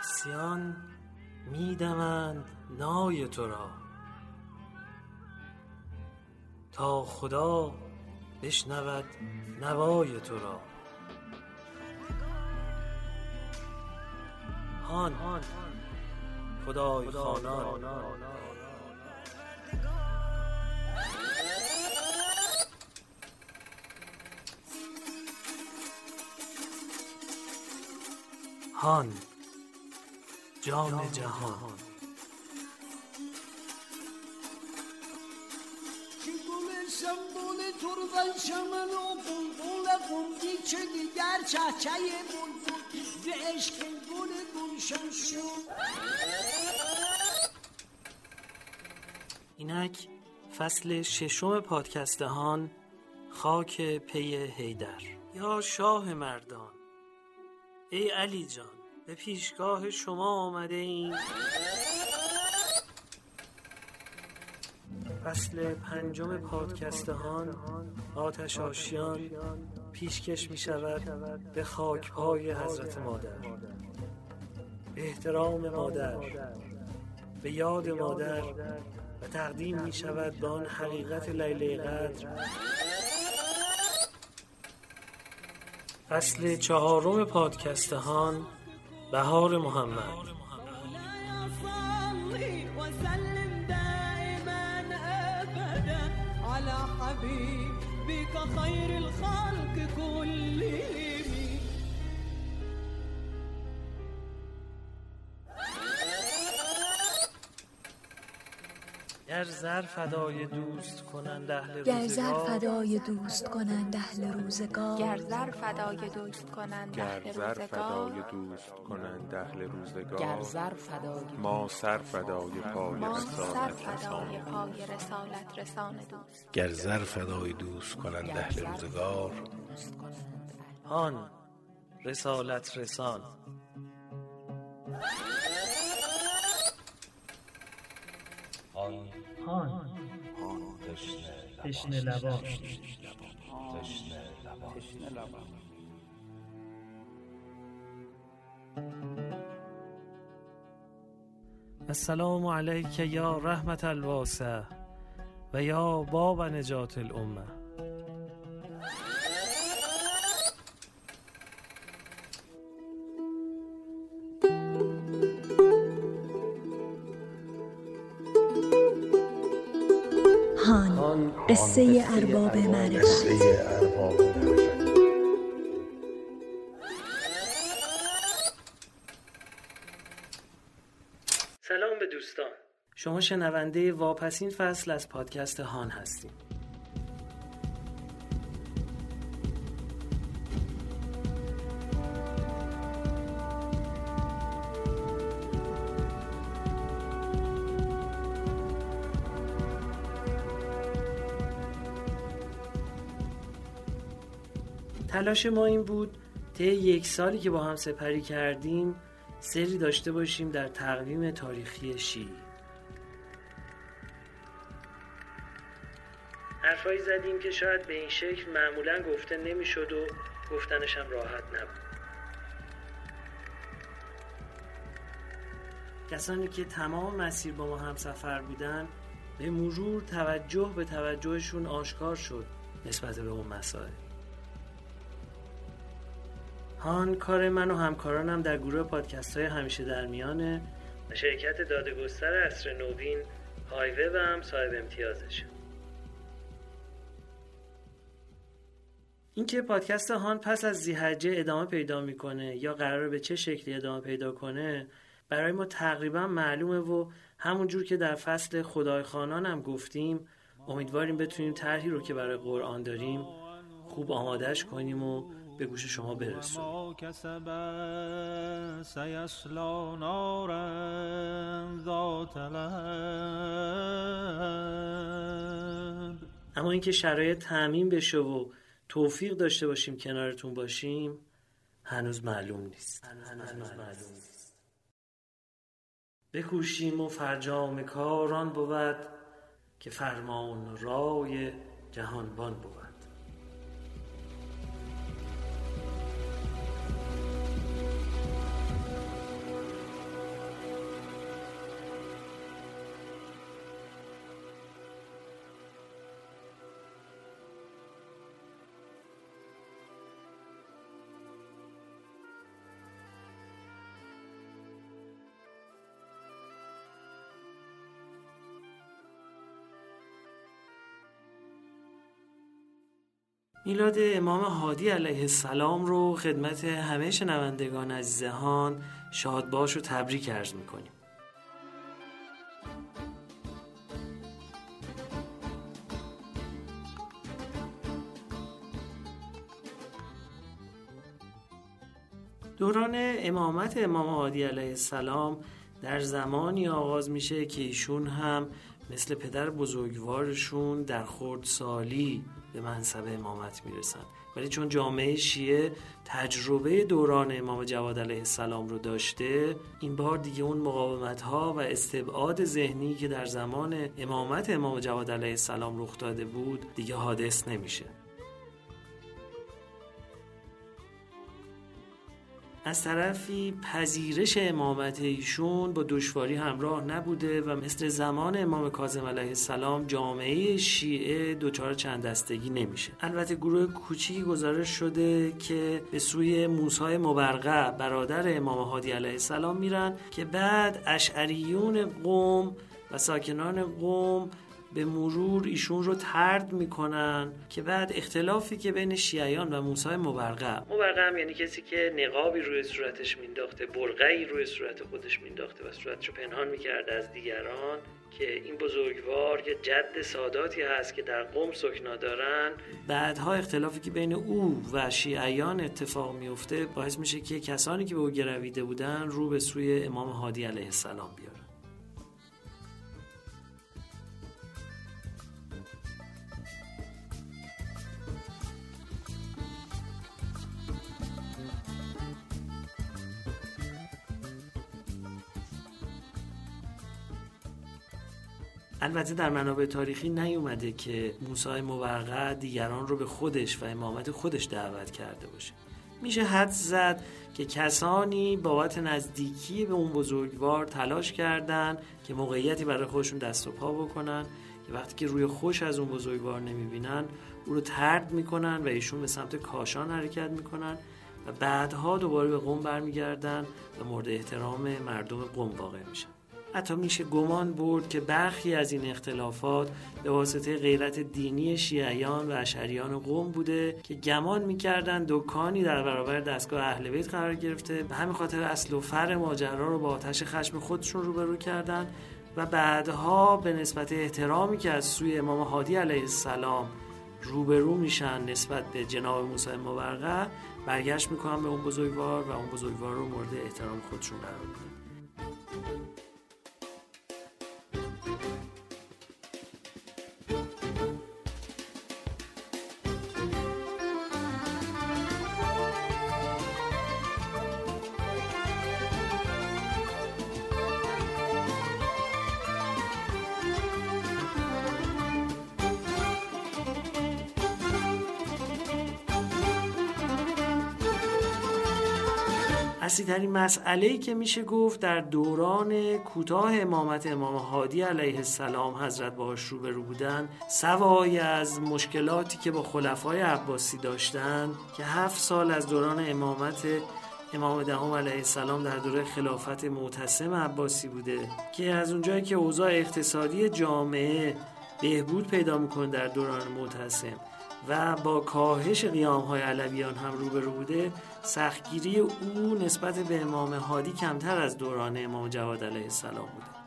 قدسیان میدمند نای تو را. تا خدا بشنود نوای تو را. هان خدای خانان. هان جام جهان. سمبول تربن شمن و بلبل قمدی که دیگر چهچه بلبل به عشق گل گلشن شد اینک فصل ششم پادکستهان خاک پی هیدر یا شاه مردان. ای علی جان. به پیشگاه شما آمده ایم. فصل پنجم پادکستهان آتش آشیان پیشکش می شود به خاک پای حضرت مادر. به احترام مادر به یاد مادر و تقدیم می شود به آن حقیقت لیله قدر. فصل چهارم پادکستهان بهار محمد. گر زر فدای دوست کنند اهل گر زر روزگار. فدای دوست کنند اهل روزگار. گر زر فدای دوست کنند گر اهل زر روزگار. فدای دوست کنند اهل روزگار. گر زر فدای ما سر فدای پای رسالت رسان رسالت رسان دوست. گر زر فدای دوست کنند اهل روزگار. دوست کنند هان رسالت رسان تشنه لبان السلام علیک یا رحمت الواسع و یا باب نجات الامه قصه ارباب معرفت سلام به دوستان. شما شنونده واپسین فصل از پادکست هان هستیم تلاش ما این بود طی یک سالی که با هم سپری کردیم سری داشته باشیم در تقویم تاریخی شیعی حرفایی زدیم که شاید به این شکل معمولا گفته نمی‌شد و گفتنش هم راحت نبود. کسانی که تمام مسیر با ما هم سفر بودن به مرور توجه به توجهشون آشکار شد نسبت به اون مسائل. هان کار من و همکارانم در گروه پادکست های همیشه در میانه شرکت دادگستر اصر نوین هایوه و هم صاحب امتیازشه. اینکه پادکست هان پس از زیحجه ادامه پیدا می‌کنه یا قراره به چه شکلی ادامه پیدا کنه برای ما تقریبا معلومه و همونجور که در فصل خدای خانان هم گفتیم امیدواریم بتونیم طرحی رو که برای قرآن داریم خوب آمادش کنیم و به گوش شما لهب اما اینکه شرایط تعمین بشه و توفیق داشته باشیم کنارتون باشیم هنوز معلوم نیست. هنوز معلوم نیست. بکوشیم و فرجام کاران بود که فرمان رای جهانبان بود. میلاد امام هادی علیه السلام رو خدمت همه شنوندگان عزیزهان شادباش و تبریک عرض می‌کنیم. دوران امامت امام هادی علیه السلام در زمانی آغاز میشه که ایشون هم مثل پدر بزرگوارشون در خردسالی به منصب امامت می‌رسن. ولی چون جامعه شیعه تجربه دوران امام جواد علیه السلام رو داشته این بار دیگه اون مقاومت ها و استبعاد ذهنی که در زمان امامت امام جواد علیه السلام رخ داده بود دیگه حادث نمیشه. از طرفی پذیرش امامت ایشون با دشواری همراه نبوده و مثل زمان امام کاظم علیه السلام جامعه شیعه دچار چند دستگی نمیشه. البته گروه کوچیکی گزارش شده که به سوی موسی مبرقه برادر امام هادی علیه السلام میرن که بعد اشعریون قوم و ساکنان قوم به مرور ایشون رو ترد می‌کنن که بعد اختلافی که بین شیعیان و موسی مبرقه. مبرقه هم یعنی کسی که نقابی روی صورتش مینداخته برقعی روی صورت خودش مینداخته و صورتش رو پنهان می‌کرده از دیگران که این بزرگوار که جد ساداتی هست که در قوم سکنا دارن. بعدها اختلافی که بین او و شیعیان اتفاق میفته باعث میشه که کسانی که به او گرویده بودن رو به سوی امام هادی علیه السلام بیارن. البته در منابع تاریخی نیومده که موسی موقع دیگران رو به خودش و امامت خودش دعوت کرده باشه. میشه حد زد که کسانی بابت نزدیکی به اون بزرگوار تلاش کردن که موقعیتی برای خودشون دست و پا بکنن که وقتی که روی خوش از اون بزرگوار نمی‌بینن او رو ترد می‌کنن و ایشون به سمت کاشان حرکت می‌کنن و بعدها دوباره به قوم برمیگردن و مورد احترام مردم قوم واقع میشن. حتی میشه گمان برد که برخی از این اختلافات به واسطه غیرت دینی شیعیان و اشعریان قوم بوده که گمان می‌کردن دکانی در برابر دستگاه اهل بیت قرار گرفته. به همین خاطر اصل و فر ماجرا رو با آتش خشم خودشون روبرو کردن و بعدها به نسبت احترامی که از سوی امام هادی علیه السلام روبرو میشن نسبت به جناب موسی مبرقه برگشت می‌کنن به اون بزرگوار و اون بزرگوار رو مورد احترام خودشون قرار میدن. اصلیترین مسئله ای که میشه گفت در دوران کوتاه امامت امام هادی علیه السلام حضرت باهاش روبرو بودن سوای از مشکلاتی که با خلفای عباسی داشتن که هفت سال از دوران امامت امام دهم علیه السلام در دوره خلافت معتصم عباسی بوده که از اونجایی که اوضاع اقتصادی جامعه بهبود پیدا می‌کنه در دوران معتصم. و با کاهش قیام های علویان هم روبرو بوده سختگیری او نسبت به امام هادی کمتر از دوران امام جواد علیه السلام بوده.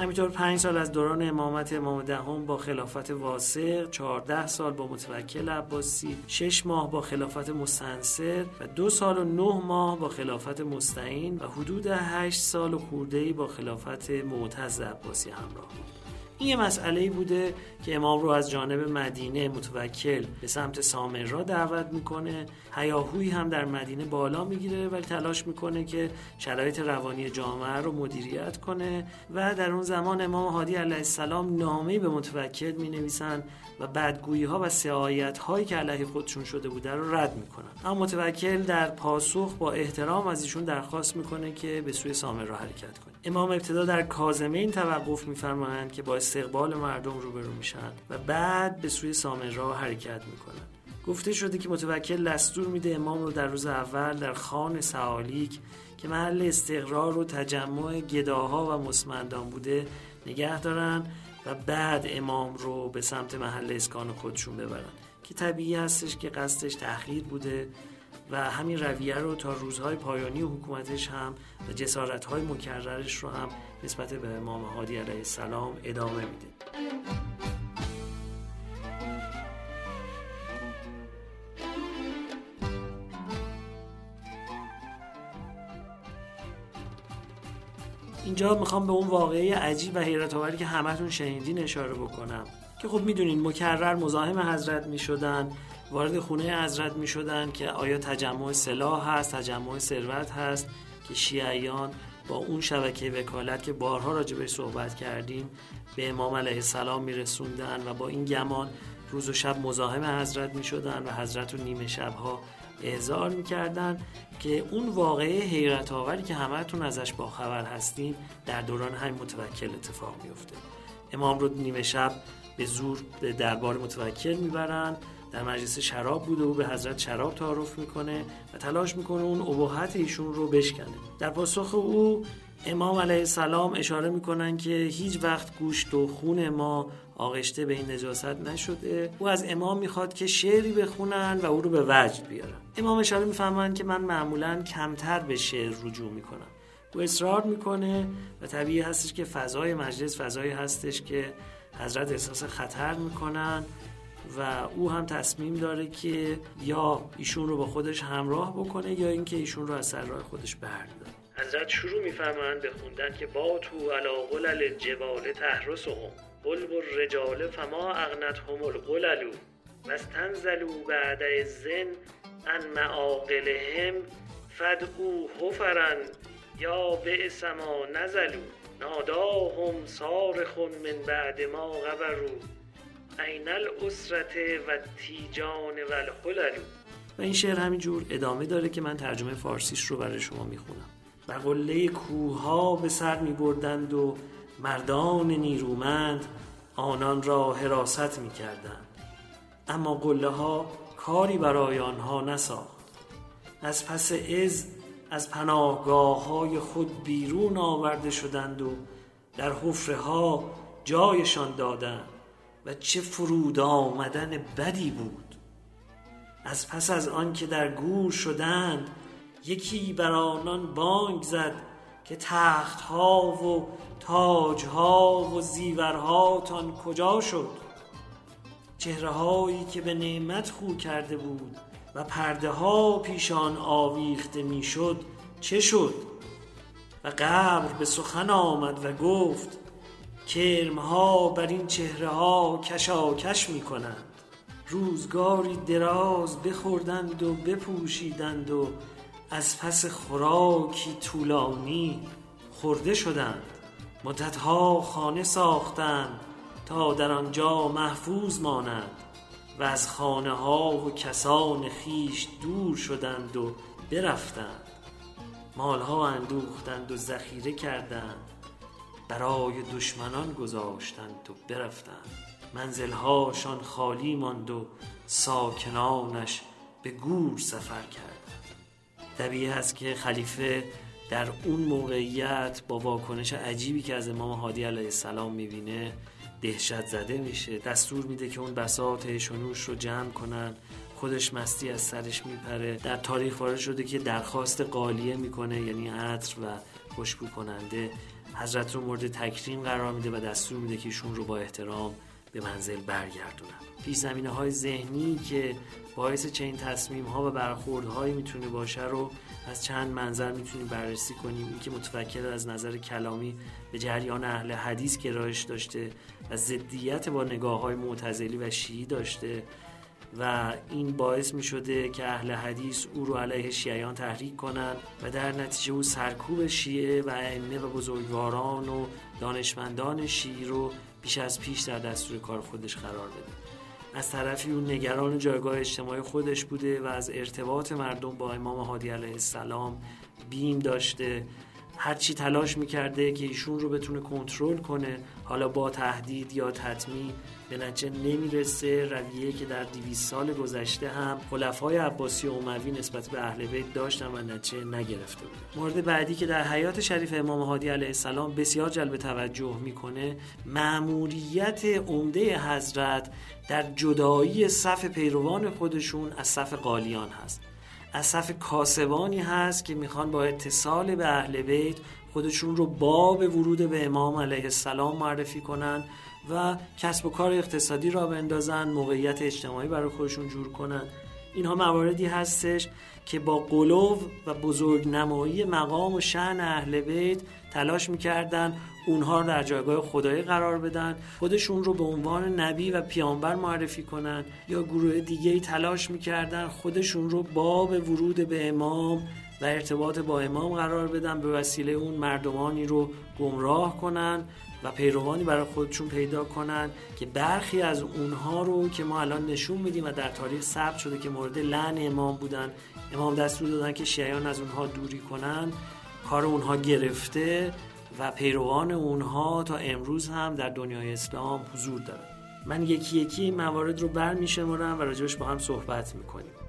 همینطور پنج سال از دوران امامت امام دهم با خلافت واسق 14 سال با متوکل عباسی 6 ماه با خلافت مستنصر و دو سال و نه ماه با خلافت مستعین و حدود 8 سال و خورده‌ای با خلافت معتز عباسی همراه بود. این یه مسئله بوده که امام رو از جانب مدینه متوکل به سمت سامرا دعوت می‌کنه. هیاهوی هم در مدینه بالا می‌گیره ولی تلاش می‌کنه که شرایط روانی جامعه رو مدیریت کنه و در اون زمان امام هادی علیه السلام نامه به متوکل می نویسن و بدگویی ها و سعایت هایی که علیه خودشون شده بوده رو رد می‌کنن. اما متوکل در پاسخ با احترام از ایشون درخواست می‌کنه که به سوی سامرا حرکت کنه. امام ابتدا در کازمین توقف میفرمایند که با استقبال مردم روبرو میشن و بعد به سوی سامرا حرکت می‌کنن. گفته شده که متوکل دستور میده امام رو در روز اول در خان سعالیک که محل استقرار و تجمع گداها و مسمندان بوده نگه دارن و بعد امام رو به سمت محل اسکان خودشون ببرن که طبیعی هستش که قصدش تأخیر بوده و همین رویه رو تا روزهای پایانی حکومتش هم و جسارتهای مکررش رو هم نسبت به امام هادی علیه السلام ادامه میده. اینجا می‌خوام به اون واقعه عجیب و حیرت آوری که همتون شنیدین اشاره بکنم. که خب می‌دونین مکرر مزاحم حضرت می‌شدن. وارد خونه حضرت می‌شدن که آیا تجمع سلاح هست تجمع ثروت هست که شیعیان با اون شبکه وکالت که بارها راجع بهش صحبت کردیم به امام علیه السلام میرسوندن و با این گمان روز و شب مزاحم حضرت می‌شدن و حضرت رو نیمه شبها احضار می‌کردن که اون واقعه حیرت آوری که همهتون ازش باخبر هستیم در دوران همین متوکل اتفاق میفته امام رو نیمه شب به زور به دربار متوکل می‌برن در مجلس شراب بوده و به حضرت شراب تعارف می‌کنه و تلاش می‌کنه اون ابهت ایشون رو بشکنه. در پاسخ او امام علیه السلام اشاره می‌کنن که هیچ وقت گوشت و خون ما آغشته به این نجاست نشده. او از امام می‌خواد که شعری بخونن و او رو به وجد بیارن. امام اشاره می‌فهمن که من معمولا کمتر به شعر رجوع می‌کنم. او اصرار می‌کنه و طبیعی هستش که فضای مجلس فضایی هستش که حضرت احساس خطر می‌کنن. و او هم تصمیم داره که یا ایشون رو با خودش همراه بکنه یا اینکه ایشون رو از سر راه خودش برداره. حضرت شروع میفرمایند به خوندن که با تو علا قلل الجبال تحرسهم قلب الرجال فما اغنتهم القلل و استنزلوا بعد الزن عن معاقلهم فدعو حفرا. یا بئس ما نزلوا. ناداهم صارخ من بعد ما غبروا. عین الاسرت و تیجان و و این شعر همینجور ادامه داره که من ترجمه فارسیش رو برای شما می‌خونم. و قله کوها به سر میبردند و مردان نیرومند آنان را حراست می‌کردند. اما قله ها کاری برای آنها نساخت. از پس از از پناهگاه های خود بیرون آورده شدند و در حفره ها جایشان دادند. و چه فرود آمدن بدی بود. از پس از آن که در گور شدند یکی بر آنان بانگ زد که تخت ها و تاج ها و زیورهاتان کجا شد؟ چهره هایی که به نعمت خو کرده بود و پرده ها پیشان آویخته می‌شد چه شد؟ و قبر به سخن آمد و گفت کرم ها بر این چهره ها کشاکش می کنند روزگاری دراز بخوردند و بپوشیدند و از پس خوراکی طولانی خورده شدند. مدتها خانه ساختند تا در آنجا محفوظ مانند و از خانه ها و کسان خیش دور شدند و برفتند. مالها اندوختند و ذخیره کردند. برای دشمنان گذاشتند و برفتند. منزلهاشان خالی ماند و ساکنانش به گور سفر کردند. طبیعی هست که خلیفه در اون موقعیت با واکنش عجیبی که از امام هادی علیه السلام می‌بینه دهشت زده میشه. دستور میده که اون بساط هشونوش رو جمع کنن. خودش مستی از سرش میپره. در تاریخ وارد شده که درخواست قالیه می‌کنه یعنی عطر و خوشبو کننده حضرت رو مورد تکریم قرار میده و دستور میده که ایشون رو با احترام به منزل برگردونن. پیش زمینه های ذهنی که باعث چنین تصمیم ها و برخوردهایی می‌تونه باشه رو از چند منظر می‌تونیم بررسی کنیم. این که متفکر از نظر کلامی به جریان اهل حدیث گرایش داشته و ضدیت با نگاه های معتزلی و شیعی داشته و این باعث می شده که اهل حدیث او رو علیه شیعیان تحریک کنند و در نتیجه او سرکوب شیعه و ائمه و بزرگواران و دانشمندان شیعی رو بیش از پیش در دستور کار خودش قرار بده. از طرفی اون نگران جایگاه اجتماعی خودش بوده و از ارتباط مردم با امام هادی علیه السلام بیم داشته. هرچی تلاش می‌کرده که ایشون رو بتونه کنترل کنه حالا با تهدید یا تطمیع به نتیجه نمی‌رسه. رویه که در 200 سال گذشته هم خلفای عباسی و اموی نسبت به اهل بیت داشتن و نتیجه نگرفته بود مورد بعدی که در حیات شریف امام هادی علیه السلام بسیار جلب توجه می‌کنه مأموریت عمده حضرت در جدایی صف پیروان خودشون از صف قالیان هست. از صف کاسبانی هست که می‌خوان با اتصال به اهل بیت خودشون رو باب ورود به امام علیه السلام معرفی کنن. و کسب و کار اقتصادی را بندازن موقعیت اجتماعی برای خودشون جور کنن. اینها مواردی هستش که با قلوب و بزرگ نمایی مقام و شن اهل بیت تلاش می‌کردن اونها رو در جایگاه خدایی قرار بدن خودشون رو به عنوان نبی و پیامبر معرفی کنن یا گروه دیگه تلاش می‌کردن خودشون رو باب ورود به امام و ارتباط با امام قرار بدن به وسیله اون مردمانی رو گمراه کنن. و پیروانی برای خودشون پیدا کنن که برخی از اونها رو که ما الان نشون میدیم و در تاریخ ثبت شده که مورد لعن امام بودن امام دستور دادن که شیعیان از اونها دوری کنن کار اونها گرفته و پیروان اونها تا امروز هم در دنیای اسلام حضور دارن. من یکی یکی موارد رو برمیشمرم و راجبش با هم صحبت می‌کنیم.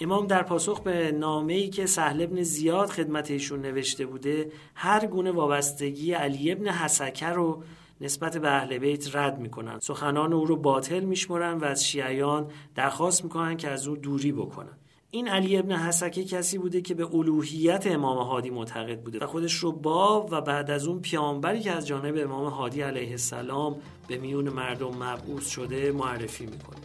امام در پاسخ به نامه‌ای که سهل ابن زیاد خدمت ایشون نوشته بوده هر گونه وابستگی علی ابن حسکه رو نسبت به اهل بیت رد می‌کنن. سخنان او رو باطل میشمرن و از شیعیان درخواست می‌کنن که از او دوری بکنن. این علی ابن حسکه کسی بوده که به الوهیت امام هادی معتقد بوده و خودش رو باب و بعد از اون پیامبری که از جانب امام هادی علیه السلام به میون مردم مبعوث شده معرفی می‌کنه.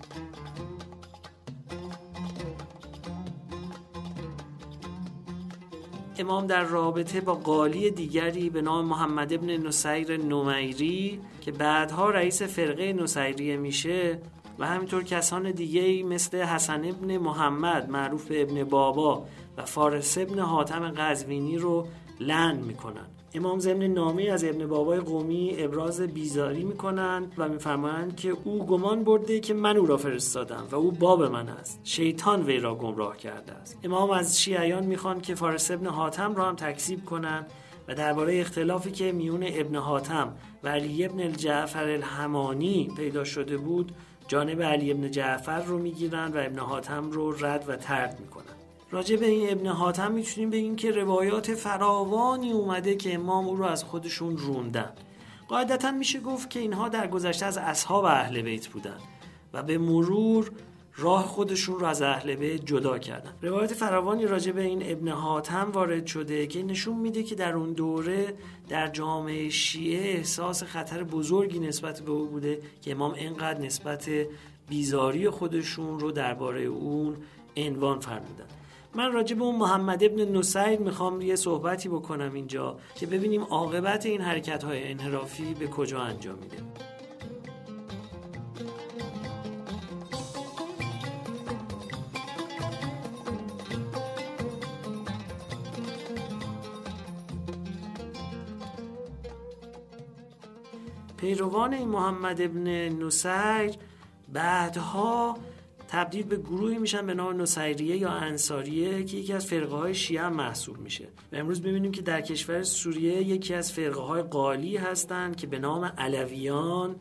امام در رابطه با قالی دیگری به نام محمد ابن نصیر نمیری که بعدها رئیس فرقه نصیریه میشه و همینطور کسان دیگه مثل حسن ابن محمد معروف ابن بابا و فارس ابن حاتم قزوینی رو لعن می‌کنن. امام ضمن نامه از ابن بابای قومی ابراز بیزاری می‌کنند و میفرمایند که او گمان برده که من او را فرستادم و او باب من است. شیطان وی را گمراه کرده است. امام از شیعیان می‌خوان که فارس ابن حاتم را هم تکذیب کنند و درباره اختلافی که میون ابن حاتم و علی ابن الجعفر الحمانی پیدا شده بود جانب علی ابن جعفر رو می‌گیرن و ابن حاتم رو رد و ترد می‌کنن راجع به این ابن حاتم می‌تونیم بگیم که روایات فراوانی اومده که امام او رو از خودشون روندن. قاعدتا میشه گفت که اینها در گذشته از اصحاب اهل بیت بودن و به مرور راه خودشون رو از اهل بیت جدا کردن. روایت فراوانی راجع به این ابن حاتم وارد شده که نشون میده که در اون دوره در جامعه شیعه احساس خطر بزرگی نسبت به او بوده که امام اینقدر نسبت بیزاری خودشون رو درباره اون عنوان فرمودن. من راجع به اون محمد ابن نصیر می‌خوام یه صحبتی بکنم اینجا که ببینیم عاقبت این حرکت های انحرافی به کجا انجام میده. پیروان این محمد ابن نصیر بعدها تبدیل به گروهی میشن به نام نصیریه یا انصاریه که یکی از فرقه های شیعه محسوب میشه. و امروز ببینیم که در کشور سوریه یکی از فرقه های قالی هستند که به نام علویان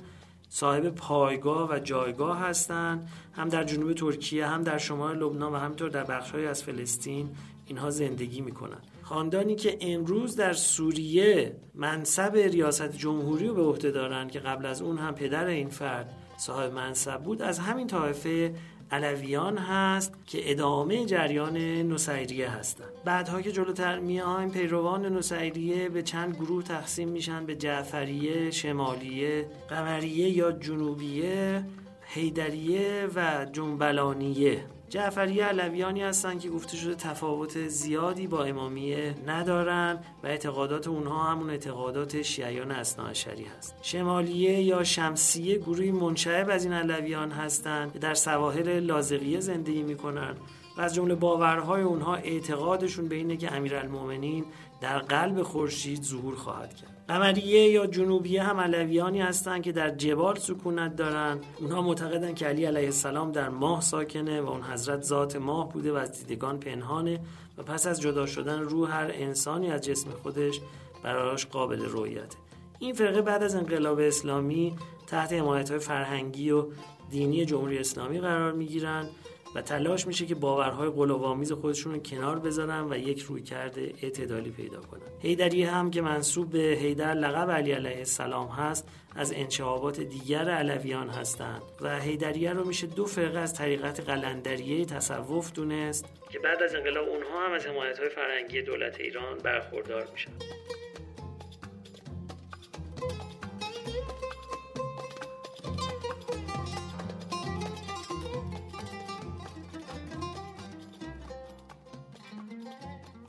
صاحب پایگاه و جایگاه هستند هم در جنوب ترکیه هم در شمال لبنان و همینطور در بخشهایی از فلسطین اینها زندگی می‌کنن. خاندانی که امروز در سوریه منصب ریاست جمهوری رو به عهده دارن که قبل از اون هم پدر این فرد صاحب منصب بود از همین طایفه علویان هست که ادامه جریان نصیریه هستند بعدها که جلوتر میایم پیروان نصیریه به چند گروه تقسیم میشن به جعفریه شمالیه قمریه یا جنوبیه. هیدریه و جنبلانیه. جعفری علویانی هستن که گفته شده تفاوت زیادی با امامیه ندارن و اعتقادات اونها همون اعتقادات شیعیان اثناعشری هست. شمالیه یا شمسیه گروهی منشعب از این علویان هستند که در سواحل لازقیه زندگی می‌کنن و از جمله باورهای اونها اعتقادشون به اینه که امیرالمومنین در قلب خورشید ظهور خواهد کرد. قمریه یا جنوبیه هم علویانی هستند که در جبال سکونت دارند اونها معتقدن که علی علیه السلام در ماه ساکنه و اون حضرت ذات ماه بوده و از دیدگان پنهانه و پس از جدا شدن روح هر انسانی از جسم خودش براش قابل رؤیته. این فرقه بعد از انقلاب اسلامی تحت حمایت فرهنگی و دینی جمهوری اسلامی قرار می‌گیرند و تلاش میشه که باورهای قلوب‌آمیز خودشون رو کنار بذارن و یک روی کرده اعتدالی پیدا کنن. هیدریه هم که منصوب به هیدر لقب علی علیه السلام هست از انشعابات دیگر علویان هستند و هیدریه رو میشه دو فرقه از طریقت قلندریه تصوف دونست که بعد از انقلاب اونها هم از حمایت های فرهنگی دولت ایران برخوردار میشن.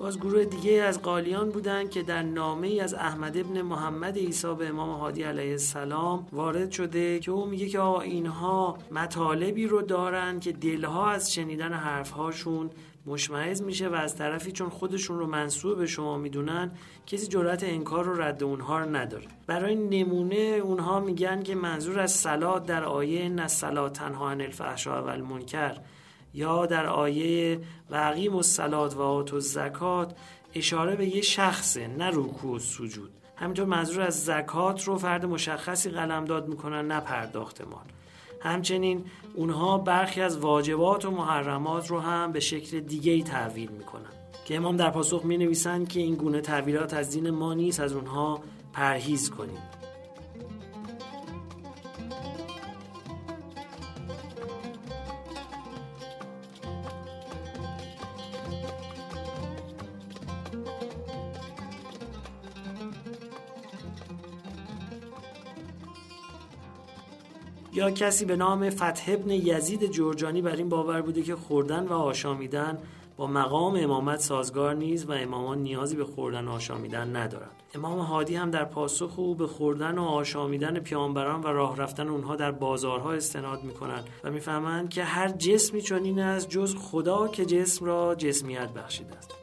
باز گروه دیگه از قالیان بودند که در نامه ای از احمد ابن محمد عیسی به امام هادی علیه السلام وارد شده که او میگه که آقا اینها مطالبی رو دارن که دلها از شنیدن حرفهاشون مشمعز میشه و از طرفی چون خودشون رو منصوب به شما می‌دونن کسی جرأت انکار رو رد اونها رو نداره. برای نمونه اونها میگن که منظور از سلات در آیه نه سلات تنها عن الفحشاء و المنکر یا در آیه و و سلات و آت و زکات اشاره به یه شخصه نه رکوع و سجود. همینطور منظور از زکات رو فرد مشخصی قلمداد می‌کنن نه پرداخت مال. همچنین اونها برخی از واجبات و محرمات رو هم به شکل دیگه ای تحویل می‌کنن. که امام در پاسخ می نویسند که این گونه تعبیرات از دین ما نیست از اونها پرهیز کنیم. یا کسی به نام فتح ابن یزید جرجانی بر این باور بوده که خوردن و آشامیدن با مقام امامت سازگار نیست و امامان نیازی به خوردن و آشامیدن ندارند. امام هادی هم در پاسخ او به خوردن و آشامیدن پیامبران و راه رفتن اونها در بازارها استناد می‌کنند و می‌فهمند که هر جسمی چنین است جز خدا که جسم را جسمیت بخشیده است.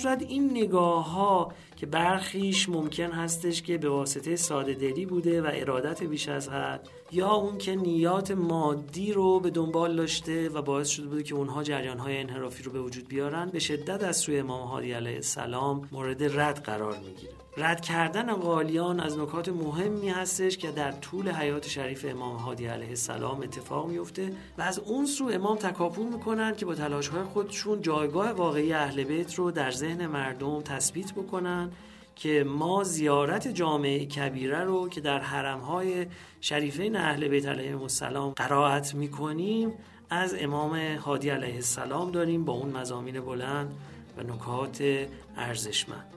در این نگاه ها که برخیش ممکن هستش که به واسطه ساده دلی بوده و ارادت بیش از حد یا اون که نیات مادی رو به دنبال داشته و باعث شده بوده که اونها جریان های انحرافی رو به وجود بیارن به شدت از سوی امام هادی علیه السلام مورد رد قرار می‌گیره. رد کردن قالیان از نکات مهمی هستش که در طول حیات شریف امام هادی علیه السلام اتفاق میفته و از اون سو امام تکاپو می‌کنن که با تلاش های خودشون جایگاه واقعی اهل بیت رو در ذهن مردم تثبیت بکنن که ما زیارت جامعه کبیره رو که در حرمهای شریفین اهل بیت علیه السلام قرائت می‌کنیم از امام هادی علیه السلام داریم با اون مزامین بلند و نکات ارزشمند.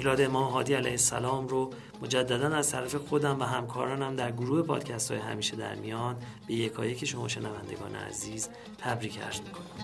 میلاد امام هادی علیه السلام رو مجددا از طرف خودم و همکارانم در گروه پادکست های همیشه در میان به یکایی که شما شنوندگان عزیز تبریک عرض می‌کنم.